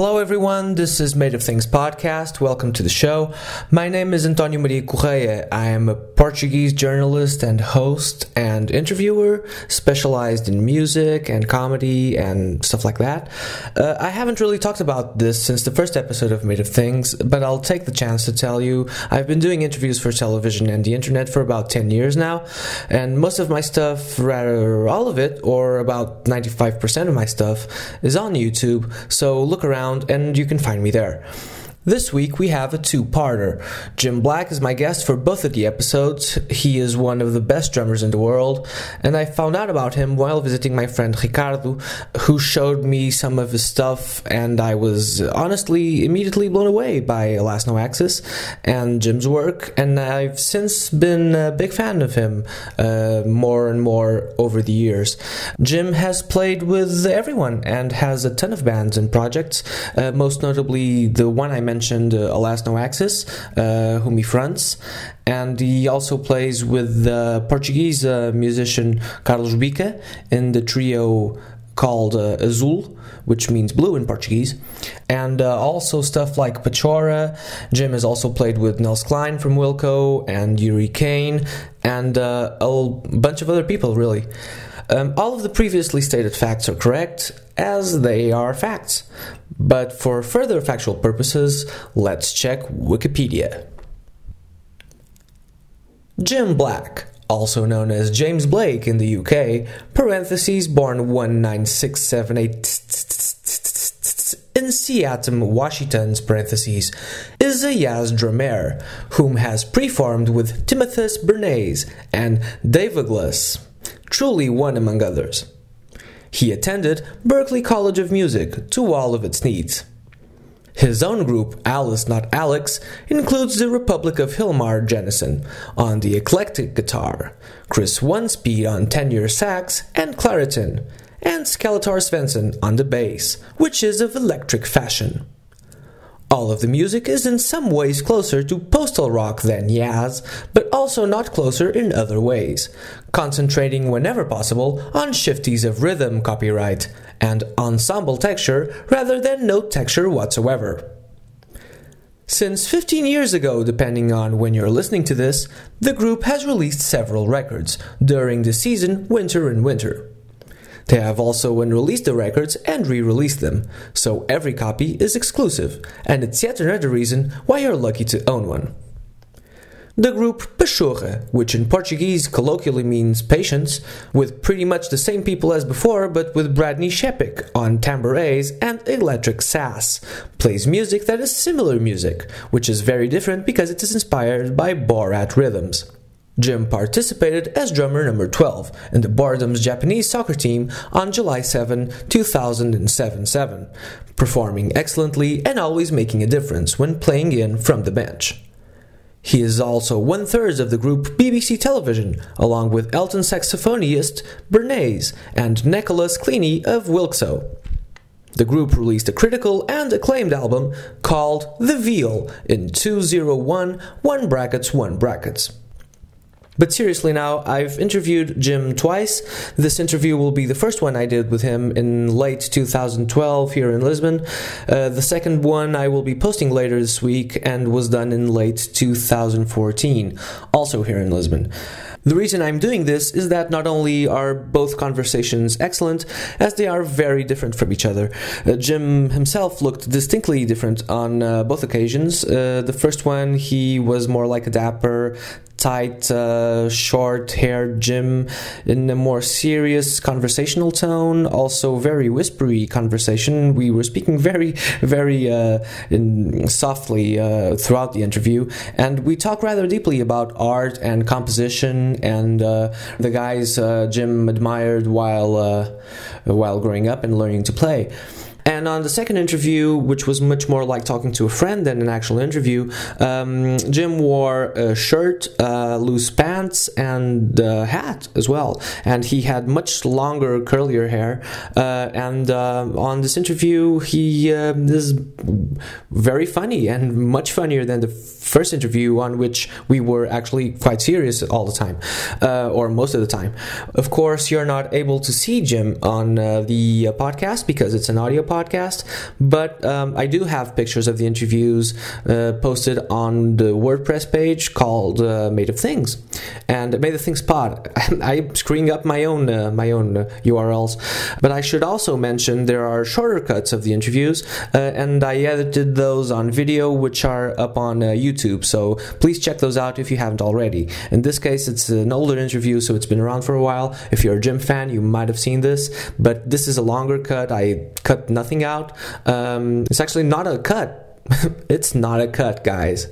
Hello, everyone. This is Made of Things podcast. Welcome to the show. My name is Antonio Maria Correia. I am a Portuguese journalist and host and interviewer specialized in music and comedy and stuff like that. Uh, I haven't really talked about this since the first episode of Made of Things, but I'll take the chance to tell you I've been doing interviews for television and the internet for about 10 years now, and most of my stuff, rather all of it, or about 95% of my stuff, is on YouTube, so look around around and you can find me there. This week we have a two parter. Jim Black is my guest for both of the episodes. He is one of the best drummers in the world, and I found out about him while visiting my friend Ricardo, who showed me some of his stuff, and I was honestly immediately blown away by Alas No Axis and Jim's work, and I've since been a big fan of him uh, more and more over the years. Jim has played with everyone and has a ton of bands and projects, uh, most notably the one I mentioned uh, Alas No Axis, uh, whom he fronts, and he also plays with the Portuguese uh, musician Carlos Bica in the trio called uh, Azul, which means blue in Portuguese, and uh, also stuff like Pachora. Jim has also played with Nels Cline from Wilco and Uri Caine, and uh, a bunch of other people, really. Um, all of the previously stated facts are correct, as they are facts. But for further factual purposes, let's check Wikipedia. Jim Black, also known as James Blake in the UK, parentheses born 19678 in Seattle, Washington, parentheses, is a jazz drummer whom has preformed with Timotheus Bernays and Dave Douglas, truly one among others. He attended Berklee College of Music to all of its needs. His own group, Alice Not Alex, includes the Republic of Hilmar Jennison on the eclectic guitar, Chris One-Speed on tenor sax and clarinet, and Skeletor Svensson on the bass, which is of electric fashion. All of the music is in some ways closer to postal rock than Yaz, but also not closer in other ways, concentrating whenever possible on shifties of rhythm copyright and ensemble texture rather than no texture whatsoever. Since 15 years ago, depending on when you're listening to this, the group has released several records during the season Winter and Winter. They have also when released the records and re released them, so every copy is exclusive, and it's yet another reason why you're lucky to own one. The group Pachorra, which in Portuguese colloquially means patience, with pretty much the same people as before but with Bradney Shepik on tambourines and electric sass, plays music that is similar music, which is very different because it is inspired by Borat rhythms. Jim participated as drummer number 12 in the Boredom's Japanese soccer team on July 7, 2007 7, performing excellently and always making a difference when playing in from the bench. He is also one third of the group BBC Television, along with Elton saxophonist Bernays and Nicholas Cleany of Wilco. The group released a critical and acclaimed album called The Veal in 2001 1 brackets 1 brackets. But seriously now, I've interviewed Jim twice. This interview will be the first one I did with him in late 2012 here in Lisbon. Uh, the second one I will be posting later this week and was done in late 2014, also here in Lisbon. The reason I'm doing this is that not only are both conversations excellent, as they are very different from each other. Uh, Jim himself looked distinctly different on uh, both occasions. Uh, the first one, he was more like a dapper, tight, uh, short haired Jim in a more serious conversational tone, also very whispery conversation. We were speaking very, very uh, in, softly uh, throughout the interview, and we talked rather deeply about art and composition and uh, the guys uh, Jim admired while uh, while growing up and learning to play. And on the second interview, which was much more like talking to a friend than an actual interview, um, Jim wore a shirt uh, uh, loose pants and a hat as well. And he had much longer, curlier hair. Uh, and uh, on this interview, he uh, is very funny and much funnier than the first interview on which we were actually quite serious all the time, uh, or most of the time. Of course, you're not able to see Jim on uh, the podcast because it's an audio podcast, but um, I do have pictures of the interviews posted on the WordPress page called Made of Things and Made of Things Pod. I'm screwing up my own my own URLs, but I should also mention there are shorter cuts of the interviews, uh, and I edited those on video, which are up on uh, YouTube. So please check those out if you haven't already. In this case, it's an older interview, so it's been around for a while. If you're a Jim fan, you might have seen this, but this is a longer cut. I cut nothing out. Um, it's actually not a cut. it's not a cut, guys.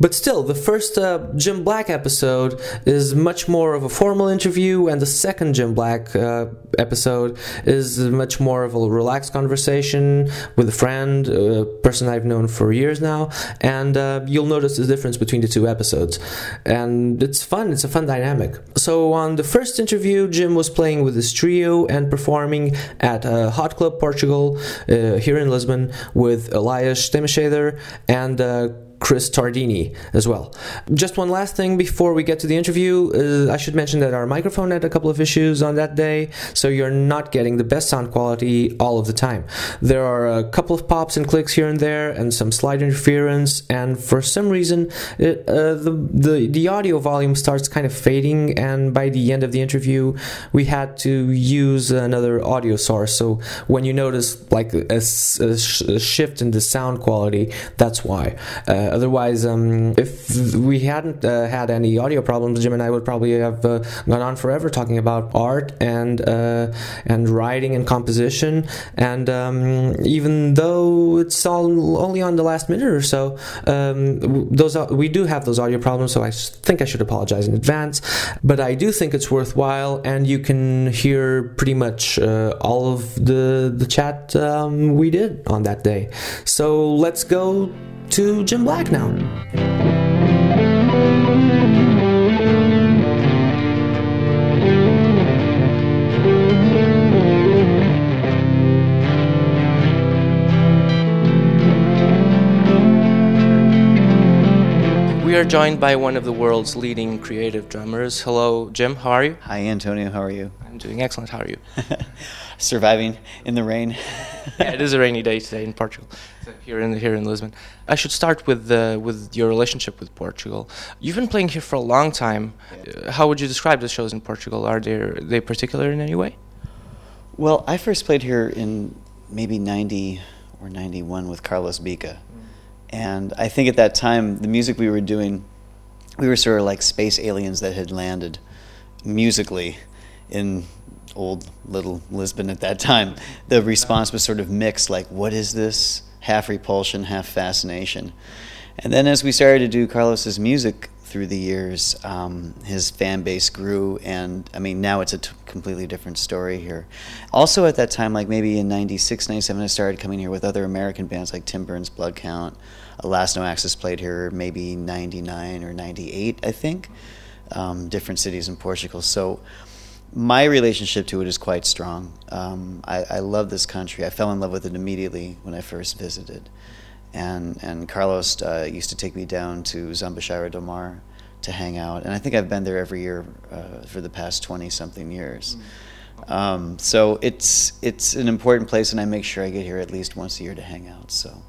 But still, the first uh, Jim Black episode is much more of a formal interview, and the second Jim Black uh, episode is much more of a relaxed conversation with a friend, a person I've known for years now, and uh, you'll notice the difference between the two episodes. And it's fun, it's a fun dynamic. So, on the first interview, Jim was playing with his trio and performing at uh, Hot Club Portugal uh, here in Lisbon with Elias Stemeseder and uh, Chris Tordini as well. Just one last thing before we get to the interview, uh, I should mention that our microphone had a couple of issues on that day, so you're not getting the best sound quality all of the time. There are a couple of pops and clicks here and there, and some slight interference, and for some reason, it, uh, the, the the audio volume starts kind of fading, and by the end of the interview, we had to use another audio source. So when you notice like a, a, a shift in the sound quality, that's why. Uh, otherwise, um, if we hadn't uh, had any audio problems, Jim and I would probably have uh, gone on forever talking about art and uh, and writing and composition. And um, even though it's all only on the last minute or so, um, those are, we do have those audio problems. So I think I should apologize in advance. But I do think it's worthwhile, and you can hear pretty much uh, all of the the chat um, we did on that day. So let's go to Jim Black now. We are joined by one of the world's leading creative drummers. Hello, Jim. How are you? Hi, Antonio. How are you? I'm doing excellent. How are you? Surviving in the rain. yeah, it is a rainy day today in Portugal, here in here in Lisbon. I should start with uh, with your relationship with Portugal. You've been playing here for a long time. Uh, how would you describe the shows in Portugal? Are they are they particular in any way? Well, I first played here in maybe '90 or '91 with Carlos Bica, mm. and I think at that time the music we were doing, we were sort of like space aliens that had landed musically in old little Lisbon at that time, the response was sort of mixed like, what is this? Half repulsion, half fascination. And then as we started to do Carlos's music through the years, um, his fan base grew, and I mean, now it's a completely different story here. Also, at that time, like maybe in 96, 97, I started coming here with other American bands like Tim Berne's, Blood Count. Alas No Axis played here maybe 99 or 98, I think. Um, different cities in Portugal. So my relationship to it is quite strong. Um, I, I, love this country. I fell in love with it immediately when I first visited. And, and Carlos uh, used to take me down to Zambujeira do Mar to hang out. And I think I've been there every year uh, for the past 20 something years. Um, so it's, it's an important place, and I make sure I get here at least once a year to hang out. So,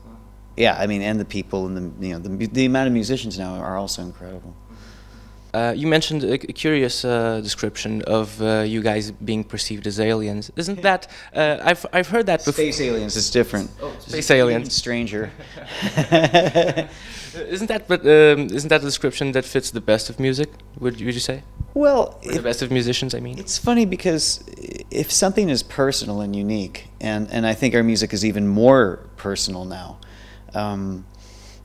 yeah, I mean, and the people and the, you know, the, the amount of musicians now are also incredible. Uh, you mentioned a, a curious uh, description of uh, you guys being perceived as aliens. Isn't that? Uh, I've I've heard that before. Space aliens is different. Oh, space aliens. Stranger. isn't that? But um, isn't that a description that fits the best of music? Would would you say? Well, the best of musicians. I mean, it's funny because if something is personal and unique, and and I think our music is even more personal now. Um,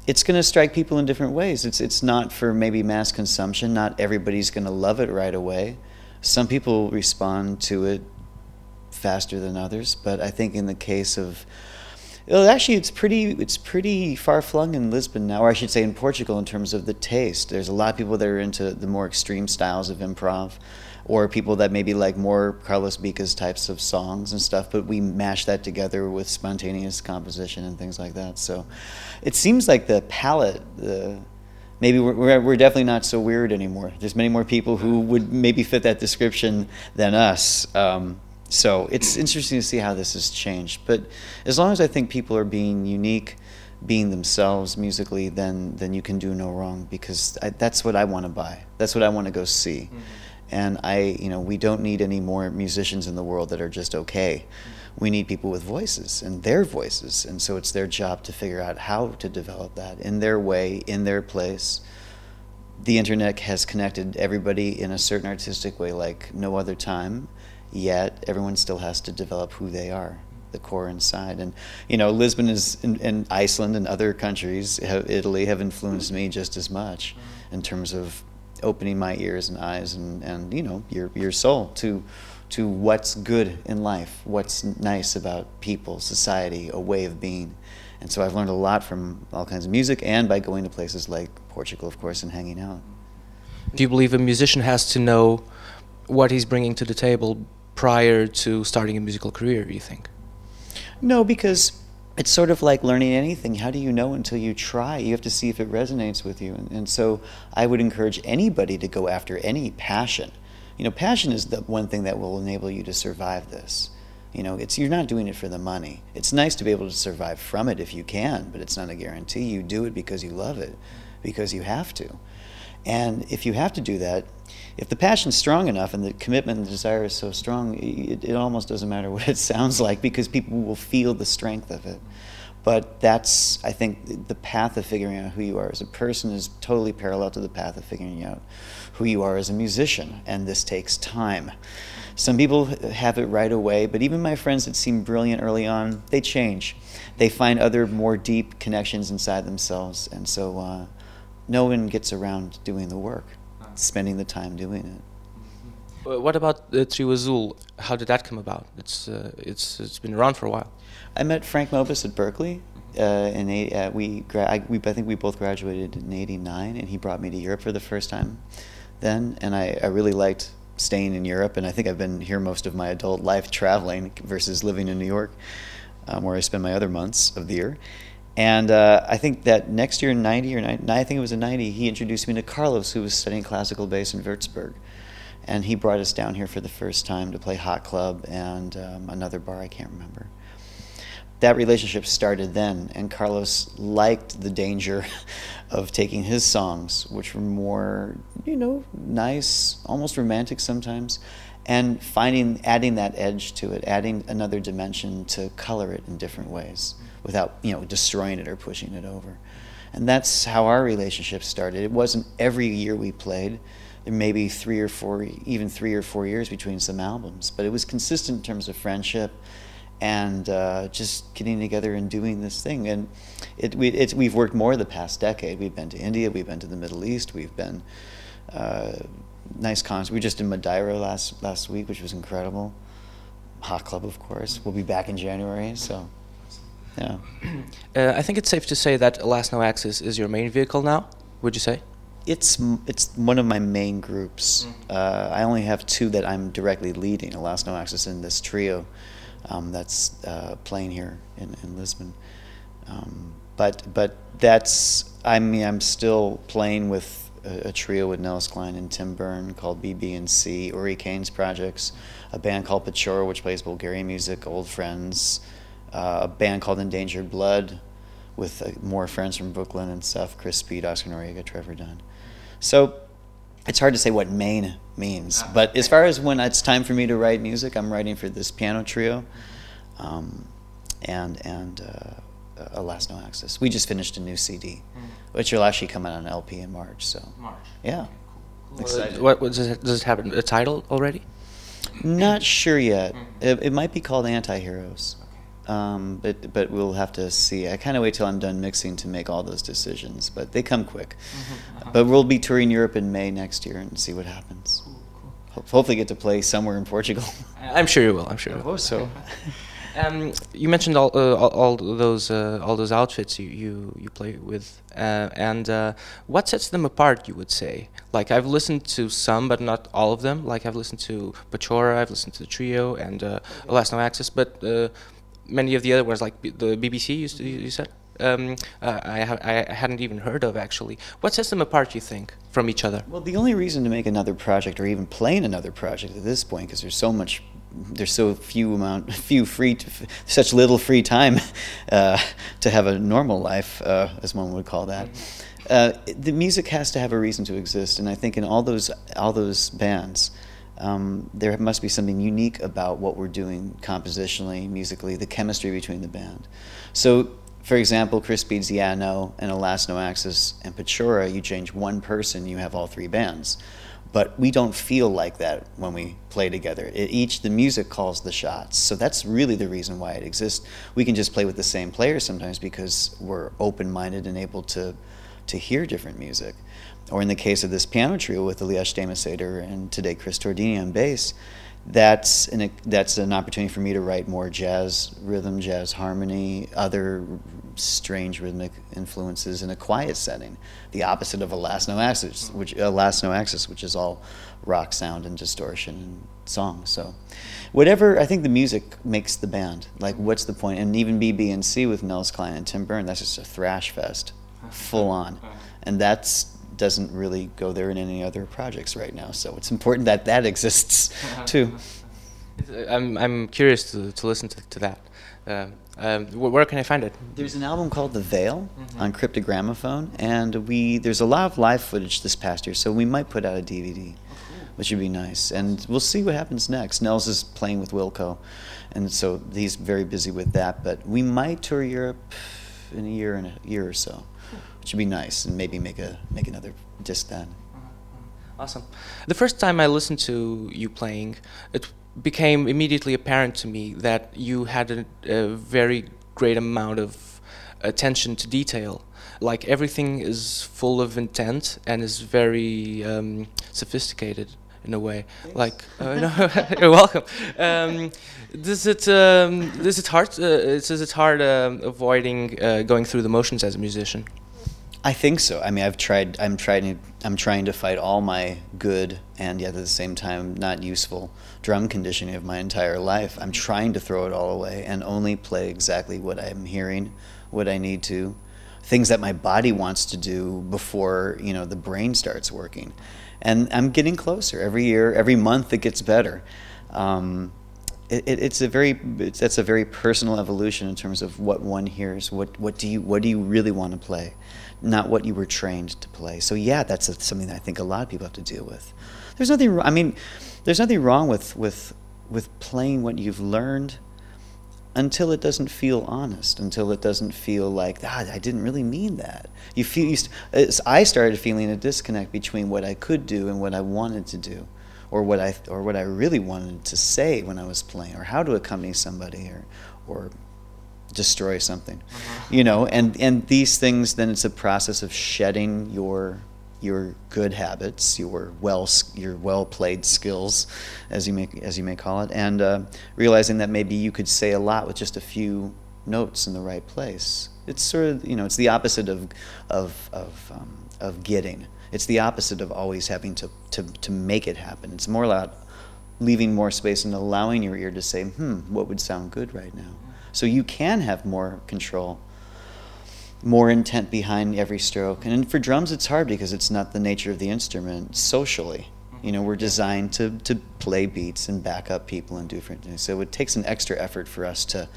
it's going to strike people in different ways. It's it's not for maybe mass consumption. Not everybody's going to love it right away. Some people respond to it faster than others, but I think in the case of Well, actually, it's pretty it's pretty far flung in Lisbon now, or I should say in Portugal, in terms of the taste. There's a lot of people that are into the more extreme styles of improv, or people that maybe like more Carlos Bica's types of songs and stuff. But we mash that together with spontaneous composition and things like that. So, it seems like the palette, the maybe we're, we're, definitely not so weird anymore. There's many more people who would maybe fit that description than us. Um, so it's interesting to see how this has changed. But as long as I think people are being unique, being themselves musically, then then you can do no wrong because I, that's what I want to buy. That's what I want to go see. Mm-hmm. And I, you know, we don't need any more musicians in the world that are just okay. Mm-hmm. We need people with voices and their voices, and so it's their job to figure out how to develop that in their way, in their place. The internet has connected everybody in a certain artistic way like no other time yet everyone still has to develop who they are the core inside. And you know lisbon is and iceland and other countries have, italy have influenced me just as much in terms of opening my ears and eyes and, and you know your your soul to to what's good in life what's nice about people society a way of being. And so i've learned a lot from all kinds of music and by going to places like portugal of course and hanging out. Do you believe a musician has to know what he's bringing to the table prior to starting a musical career, do you think? No, because it's sort of like learning anything. How do you know until you try? You have to see if it resonates with you. And, and, so I would encourage anybody to go after any passion. You know, passion is the one thing that will enable you to survive this. You know, it's you're not doing it for the money. It's nice to be able to survive from it if you can, but it's not a guarantee. You do it because you love it, because you have to. And if you have to do that, if the passion's strong enough and the commitment and the desire is so strong, it, it, almost doesn't matter what it sounds like because people will feel the strength of it. But that's, I think, the path of figuring out who you are as a person is totally parallel to the path of figuring out who you are as a musician, and this takes time. Some people have it right away, but even my friends that seem brilliant early on, they change. They find other more deep connections inside themselves, and so uh, no one gets around doing the work spending the time doing it. Mm-hmm. What about the Trio Azul? How did that come about? It's uh, it's it's been around for a while. I met Frank Mobus at Berklee. Uh, in eight, uh, we, gra- I, we I think we both graduated in '89, and he brought me to Europe for the first time. Then, and I, I really liked staying in Europe, and I think I've been here most of my adult life traveling versus living in New York, um, where I spend my other months of the year. And uh, I think that next year in 90 or 90, I think it was in 90, he introduced me to Carlos, who was studying classical bass in Würzburg. And he brought us down here for the first time to play Hot Club and um, another bar I can't remember. That relationship started then, and Carlos liked the danger of taking his songs, which were more, you know, nice, almost romantic sometimes, and finding, adding that edge to it, adding another dimension to color it in different ways without you know destroying it or pushing it over. And that's how our relationship started. It wasn't every year we played. There may be three or four, even three or four years between some albums, but it was consistent in terms of friendship and uh, just getting together and doing this thing. And it, we, we've worked more the past decade. We've been to India, we've been to the Middle East, we've been uh, nice concerts. We were just in Madeira last last week, which was incredible. Hot Club, of course. We'll be back in January, so. Yeah. Uh, I think it's safe to say that Alas No Axis is your main vehicle now. Would you say? It's it's one of my main groups. Mm. Uh, I only have two that I'm directly leading. Alas No Axis in this trio um, that's uh, playing here in, in Lisbon. Um, but but that's I mean I'm still playing with a, a, trio with Nels Cline and Tim Berne called BB&C, Uri Caine's projects, a band called Pachora which plays Bulgarian music, old friends uh, a band called Endangered Blood with uh, more friends from Brooklyn and stuff Chris Speed, Oscar Noriega, Trevor Dunn. So it's hard to say what main means. Uh-huh. But as far as when it's time for me to write music, I'm writing for this piano trio um, and, and uh, Alas No Axis. We just finished a new CD, mm. which will actually come out on LP in March. So March. Yeah. Cool. Excited. What, what, does, it, does it have a title already? Not sure yet. Mm. It, it, might be called Anti-Heroes. Um, but but we'll have to see. I kind of wait till I'm done mixing to make all those decisions, but they come quick. Mm-hmm, uh-huh. But we'll be touring Europe in May next year and see what happens. Cool, cool. hopefully, get to play somewhere in Portugal. I'm sure you will. I'm sure. I hope so. Um, you mentioned all, uh, all, all those uh, all those outfits you, you, you play with, uh, and uh, what sets them apart? You would say. Like I've listened to some, but not all of them. Like I've listened to Pachora, I've listened to the Trio, and uh, Alas No Axis, but uh, many of the other ones, like B the BBC, you, you said. Um, uh, I, ha I hadn't even heard of actually. What sets them apart, you think, from each other? Well, the only reason to make another project or even play in another project at this point, because there's so much there's so few amount, few free, such little free time uh, to have a normal life, uh, as one would call that. Uh, the music has to have a reason to exist, and I think in all those all those bands, um, there must be something unique about what we're doing compositionally, musically, the chemistry between the band. So, for example, Chris Speed's Yeah No and Alas No Axis and Pachora, you change one person, you have all three bands but we don't feel like that when we play together. It, each the music calls the shots, so that's really the reason why it exists. We can just play with the same players sometimes because we're open-minded and able to to hear different music. Or in the case of this piano trio with Elias Stemeseder and today Chris Tordini on bass, that's an that's an opportunity for me to write more jazz rhythm, jazz harmony, other strange rhythmic influences in a quiet setting. The opposite of Alas No Axis, which Alas No Axis, which is all rock sound and distortion and song. So, whatever I think the music makes the band. Like, what's the point? And even BB&C with Nels Cline and Tim Berne, that's just a thrash fest, full on, and that's doesn't really go there in any other projects right now. So it's important that that exists too. I'm I'm curious to, to listen to, to that. Uh, um, where can I find it? There's an album called The Veil mm-hmm. on Cryptogramophone, and we there's a lot of live footage this past year, so we might put out a DVD, oh, cool. which would be nice. And we'll see what happens next. Nels is playing with Wilco, and so he's very busy with that. But we might tour Europe in a year and a year or so, which would be nice, and maybe make a make another disc then. Mm-hmm. Awesome. The first time I listened to you playing, it became immediately apparent to me that you had a, a very great amount of attention to detail. Like everything is full of intent and is very um, sophisticated in a way. Thanks. Like, uh, no, you're welcome. Um, does it um, does it hard? Uh, is it hard uh, avoiding uh, going through the motions as a musician? I think so. I mean, I've tried. I'm trying. I'm trying to fight all my good and yet at the same time not useful drum conditioning of my entire life. I'm trying to throw it all away and only play exactly what I'm hearing, what I need to, things that my body wants to do before you know the brain starts working. And I'm getting closer every year. Every month it gets better. Um, it, it, it's a very it's, that's a very personal evolution in terms of what one hears. What what do you what do you really want to play? not what you were trained to play. So yeah, that's a, something that I think a lot of people have to deal with. There's nothing. I mean, there's nothing wrong with with with playing what you've learned until it doesn't feel honest, until it doesn't feel like ah, I didn't really mean that. You feel. You st- I started feeling a disconnect between what I could do and what I wanted to do, or what I or what I really wanted to say when I was playing, or how to accompany somebody, or or destroy something. Uh-huh. you know and and these things then it's a process of shedding your your good habits your well your well played skills as you may as you may call it and uh, realizing that maybe you could say a lot with just a few notes in the right place. It's sort of you know it's the opposite of of of um, of getting it's the opposite of always having to, to to make it happen it's more about leaving more space and allowing your ear to say hmm what would sound good right now so you can have more control, more intent behind every stroke. And for drums, it's hard because it's not the nature of the instrument socially. You know, we're designed to, to play beats and back up people and do different things. So it takes an extra effort for us to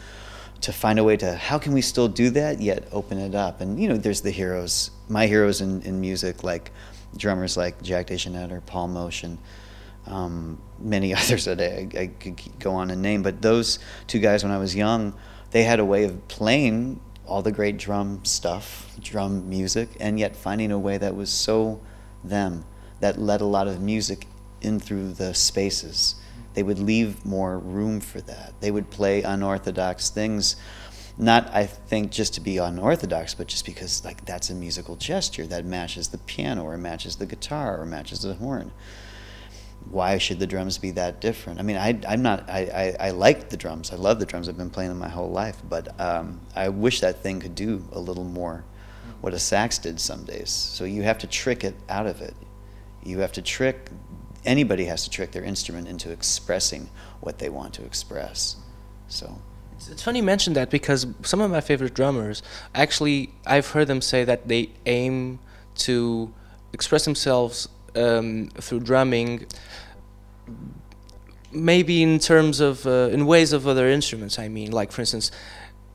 to find a way to how can we still do that yet open it up. And you know, there's the heroes, my heroes in, in music, like drummers like Jack DeJohnette or Paul Motian um, many others that I, I, could go on and name. But those two guys, when I was young, they had a way of playing all the great drum stuff, drum music, and yet finding a way that was so them that let a lot of music in through the spaces. They would leave more room for that. They would play unorthodox things, not I think just to be unorthodox, but just because like that's a musical gesture that matches the piano or matches the guitar or matches the horn why should the drums be that different? I mean, I, I'm not, I, I, I like the drums. I love the drums. I've been playing them my whole life. But um, I wish that thing could do a little more what a sax did some days. So you have to trick it out of it. You have to trick, anybody has to trick their instrument into expressing what they want to express. So. It's, funny you mention that because some of my favorite drummers, actually, I've heard them say that they aim to express themselves um, through drumming maybe in terms of uh, in ways of other instruments i mean like for instance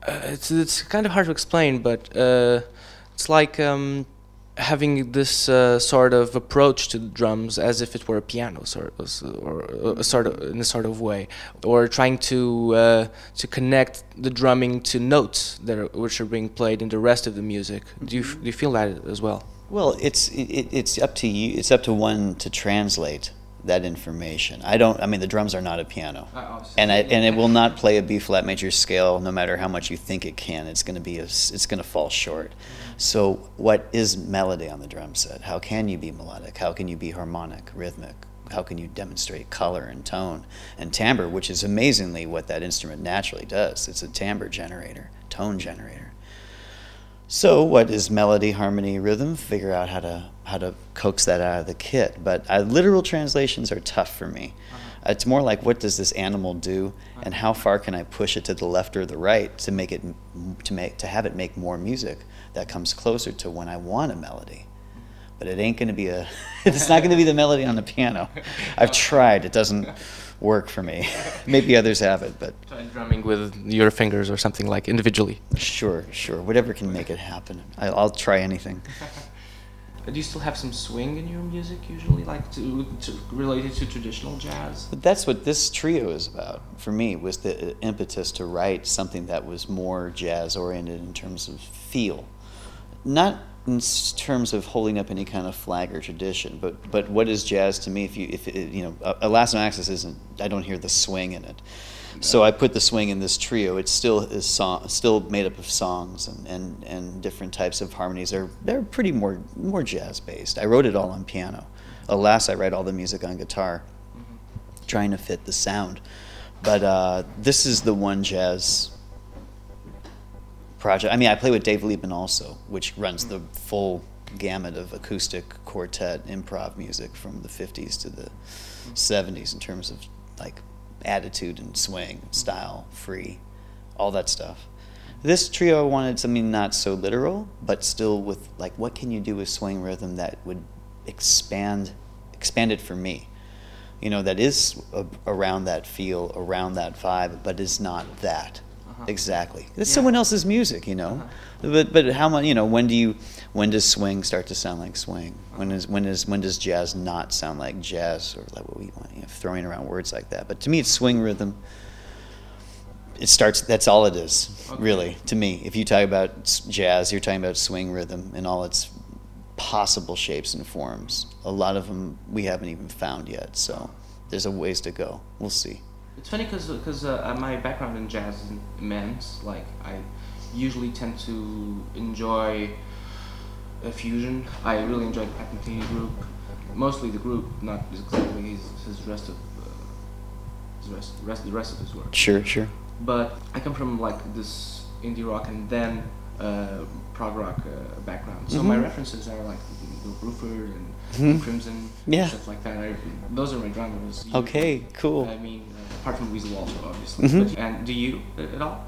uh, it's, it's kind of hard to explain but uh, it's like um, having this uh, sort of approach to the drums as if it were a piano sort of, or a sort of in a sort of way or trying to uh, to connect the drumming to notes that are, which are being played in the rest of the music do you, do you feel that as well well, it's it, it's up to you. It's up to one to translate that information. I don't. I mean, the drums are not a piano, uh, and I, and it will not play a B flat major scale no matter how much you think it can. It's going to be a, it's going to fall short. So, what is melody on the drum set? How can you be melodic? How can you be harmonic, rhythmic? How can you demonstrate color and tone and timbre, which is amazingly what that instrument naturally does? It's a timbre generator, tone generator. So, what is melody, harmony, rhythm? Figure out how to how to coax that out of the kit. But uh, literal translations are tough for me. Uh-huh. It's more like what does this animal do, and how far can I push it to the left or the right to make it to make to have it make more music that comes closer to when I want a melody. But it ain't going to be a. it's not going to be the melody on the piano. I've tried. It doesn't work for me. Maybe others have it, but Try drumming with your fingers or something like individually. Sure, sure. Whatever can make it happen. I, will try anything. Uh, do you still have some swing in your music usually, like to, to related to traditional jazz? But that's what this trio is about for me. Was the uh, impetus to write something that was more jazz oriented in terms of feel, not in terms of holding up any kind of flag or tradition. But but what is jazz to me? If you if it, you know, Alas No Axis isn't. I don't hear the swing in it. So I put the swing in this trio. It still is song, still made up of songs and, and, and different types of harmonies. They're they're pretty more more jazz based. I wrote it all on piano. Alas, I write all the music on guitar, mm-hmm. trying to fit the sound. But uh, this is the one jazz project. I mean, I play with Dave Liebman also, which runs the full gamut of acoustic quartet improv music from the 50s to the 70s in terms of like attitude and swing, style, free, all that stuff. This trio wanted something not so literal, but still with like what can you do with swing rhythm that would expand expand it for me. You know, that is a, around that feel, around that vibe, but is not that. Uh-huh. Exactly. It's yeah. someone else's music, you know. Uh-huh. But but how much you know? When do you? When does swing start to sound like swing? When is when is when does jazz not sound like jazz or like what we want? You know, throwing around words like that. But to me, it's swing rhythm. It starts. That's all it is, okay. really. To me, if you talk about jazz, you're talking about swing rhythm in all its possible shapes and forms. A lot of them we haven't even found yet. So there's a ways to go. We'll see. It's funny because because uh, uh, my background in jazz is immense. Like I usually tend to enjoy a fusion. I really enjoy the Pat Metheny group, mostly the group, not exactly his, his rest of uh, his rest, rest the rest of his work. Sure, sure. But I come from like this indie rock and then uh, prog rock uh, background, so mm-hmm. my references are like Bill Bruford and mm-hmm. Crimson, yeah. stuff like that. I, those are my drummers. Okay, cool. I mean apart from Weasel also, obviously. Mm-hmm. and do you at all?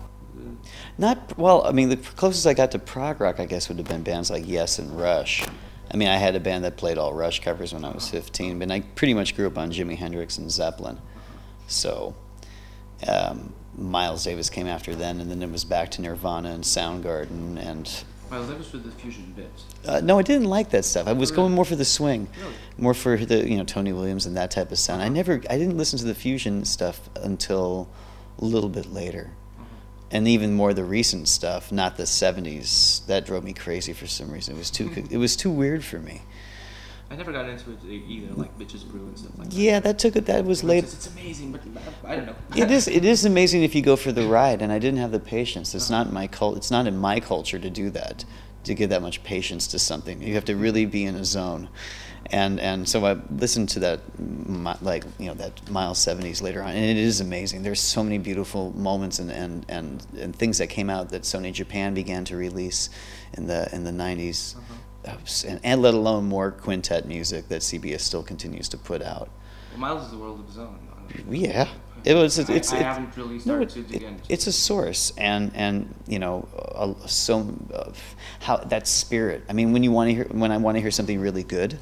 Not well. I mean, the closest I got to prog rock, I guess, would have been bands like Yes and Rush. I mean, I had a band that played all Rush covers when I was 15, but I pretty much grew up on Jimi Hendrix and Zeppelin. So, um, Miles Davis came after then, and then it was back to Nirvana and Soundgarden and Miles Davis for the fusion bits. Uh, no, I didn't like that stuff. I was really? going more for the swing, really? more for the you know Tony Williams and that type of sound. I never, I didn't listen to the fusion stuff until a little bit later, uh-huh. and even more the recent stuff, not the '70s. That drove me crazy for some reason. It was too, it was too weird for me. I never got into it either, like bitches brew and stuff like that. Yeah, that took it. That was late. It's, amazing, but I don't know. it is. It is amazing if you go for the ride, and I didn't have the patience. It's not my cult. It's not in my culture to do that. to give that much patience to something. You have to really be in a zone. And and so I listened to that like you know that Miles 70s later on, and it is amazing. There's so many beautiful moments and, and, and, and things that came out that Sony Japan began to release in the in the 90s, uh-huh. And, and let alone more quintet music that CBS still continues to put out. Well, Miles is a world of his own. Yeah, it was. It's. it's I, I haven't really started no, it, to into. It's a source, and and you know, uh, so uh, how that spirit. I mean, when you want to hear, when I want to hear something really good,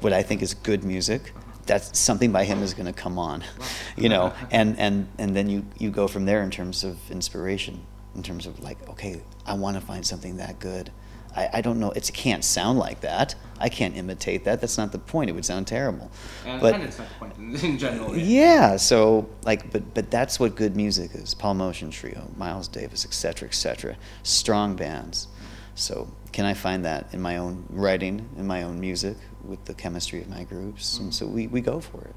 what I think is good music, that's something by him is going to come on, you know, and and and then you you go from there in terms of inspiration, in terms of like, okay, I want to find something that good. I, I don't know. It can't sound like that. I can't imitate that. That's not the point. It would sound terrible. And but it's not the point in, in general. Yeah. yeah. So like, but but that's what good music is. Paul Motian Trio, Miles Davis, etc., etc. Strong bands. So can I find that in my own writing, in my own music, with the chemistry of my groups? Mm-hmm. And so we, we go for it.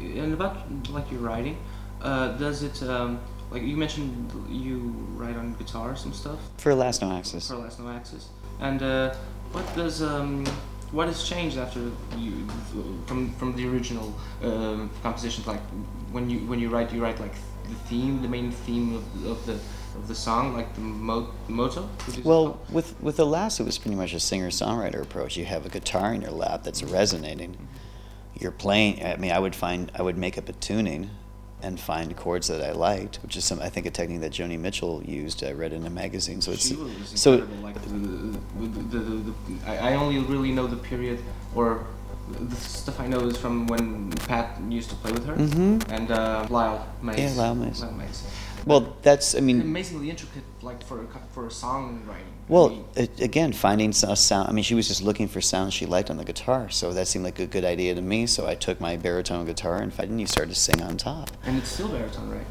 Mm-hmm. And about like your writing, uh, does it? Um, like you mentioned, you write on guitar some stuff. For Alas No Axis. For Alas No Axis. And uh, what does um, what has changed after you from from the original um, compositions? Like when you when you write, you write like the theme, the main theme of, of the of the song, like the mo- motto. Well, with with the last, it was pretty much a singer songwriter approach. You have a guitar in your lap that's resonating. You're playing. I mean, I would find I would make up a tuning and find chords that I liked, which is some I think a technique that Joni Mitchell used. I read in a magazine. So it's so. Like the, the, the, I only really know the period or the stuff I know is from when Pat used to play with her mm-hmm. and uh, Lyle Mays. Yeah, Lyle Mays. Lyle Mays. Well, that's I mean amazingly intricate, like for a, for a songwriting. Well, I mean, again, finding a sound. I mean, she was just looking for sounds she liked on the guitar, so that seemed like a good idea to me. So I took my baritone guitar and and you started to sing on top. And it's still baritone, right?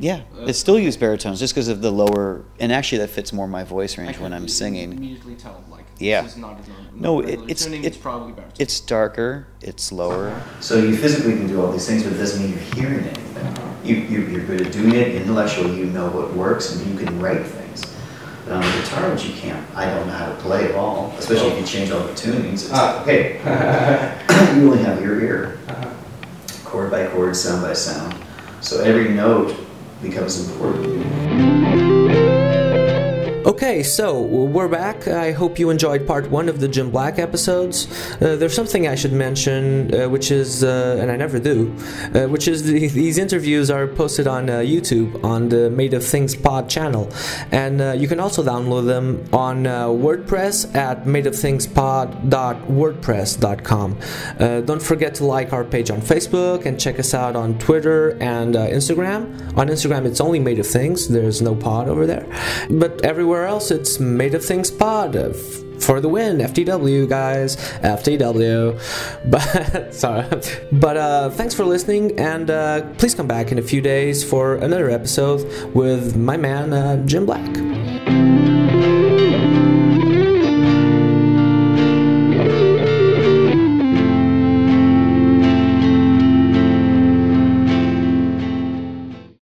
Yeah, uh, it still use baritones just because of the lower, and actually that fits more my voice range when I'm singing. Immediately tell, like yeah. this is not as no, it, it's tuning, it's, probably baritone. It's darker, it's lower. So you physically can do all these things, but it doesn't mean you're hearing anything you, you, you're good at doing it intellectually, you know what works, and you can write things. But on the guitar, which you can't, I don't know how to play at all, especially if you change all the tunings. It's uh, okay, you only have your ear, uh-huh. chord by chord, sound by sound. So every note becomes important. Okay, so we're back. I hope you enjoyed part one of the Jim Black episodes. Uh, there's something I should mention, uh, which is, uh, and I never do, uh, which is the, these interviews are posted on uh, YouTube on the Made of Things Pod channel, and uh, you can also download them on WordPress at madeofthingspod.wordpress.com. don't forget to like our page on Facebook and check us out on Twitter and Instagram. On Instagram, it's only Made of Things. There's no pod over there, but everywhere else, it's Made of Things Pod. For the win, FTW guys, FTW. But sorry, but uh, thanks for listening, and uh, please come back in a few days for another episode with my man uh, Jim Black.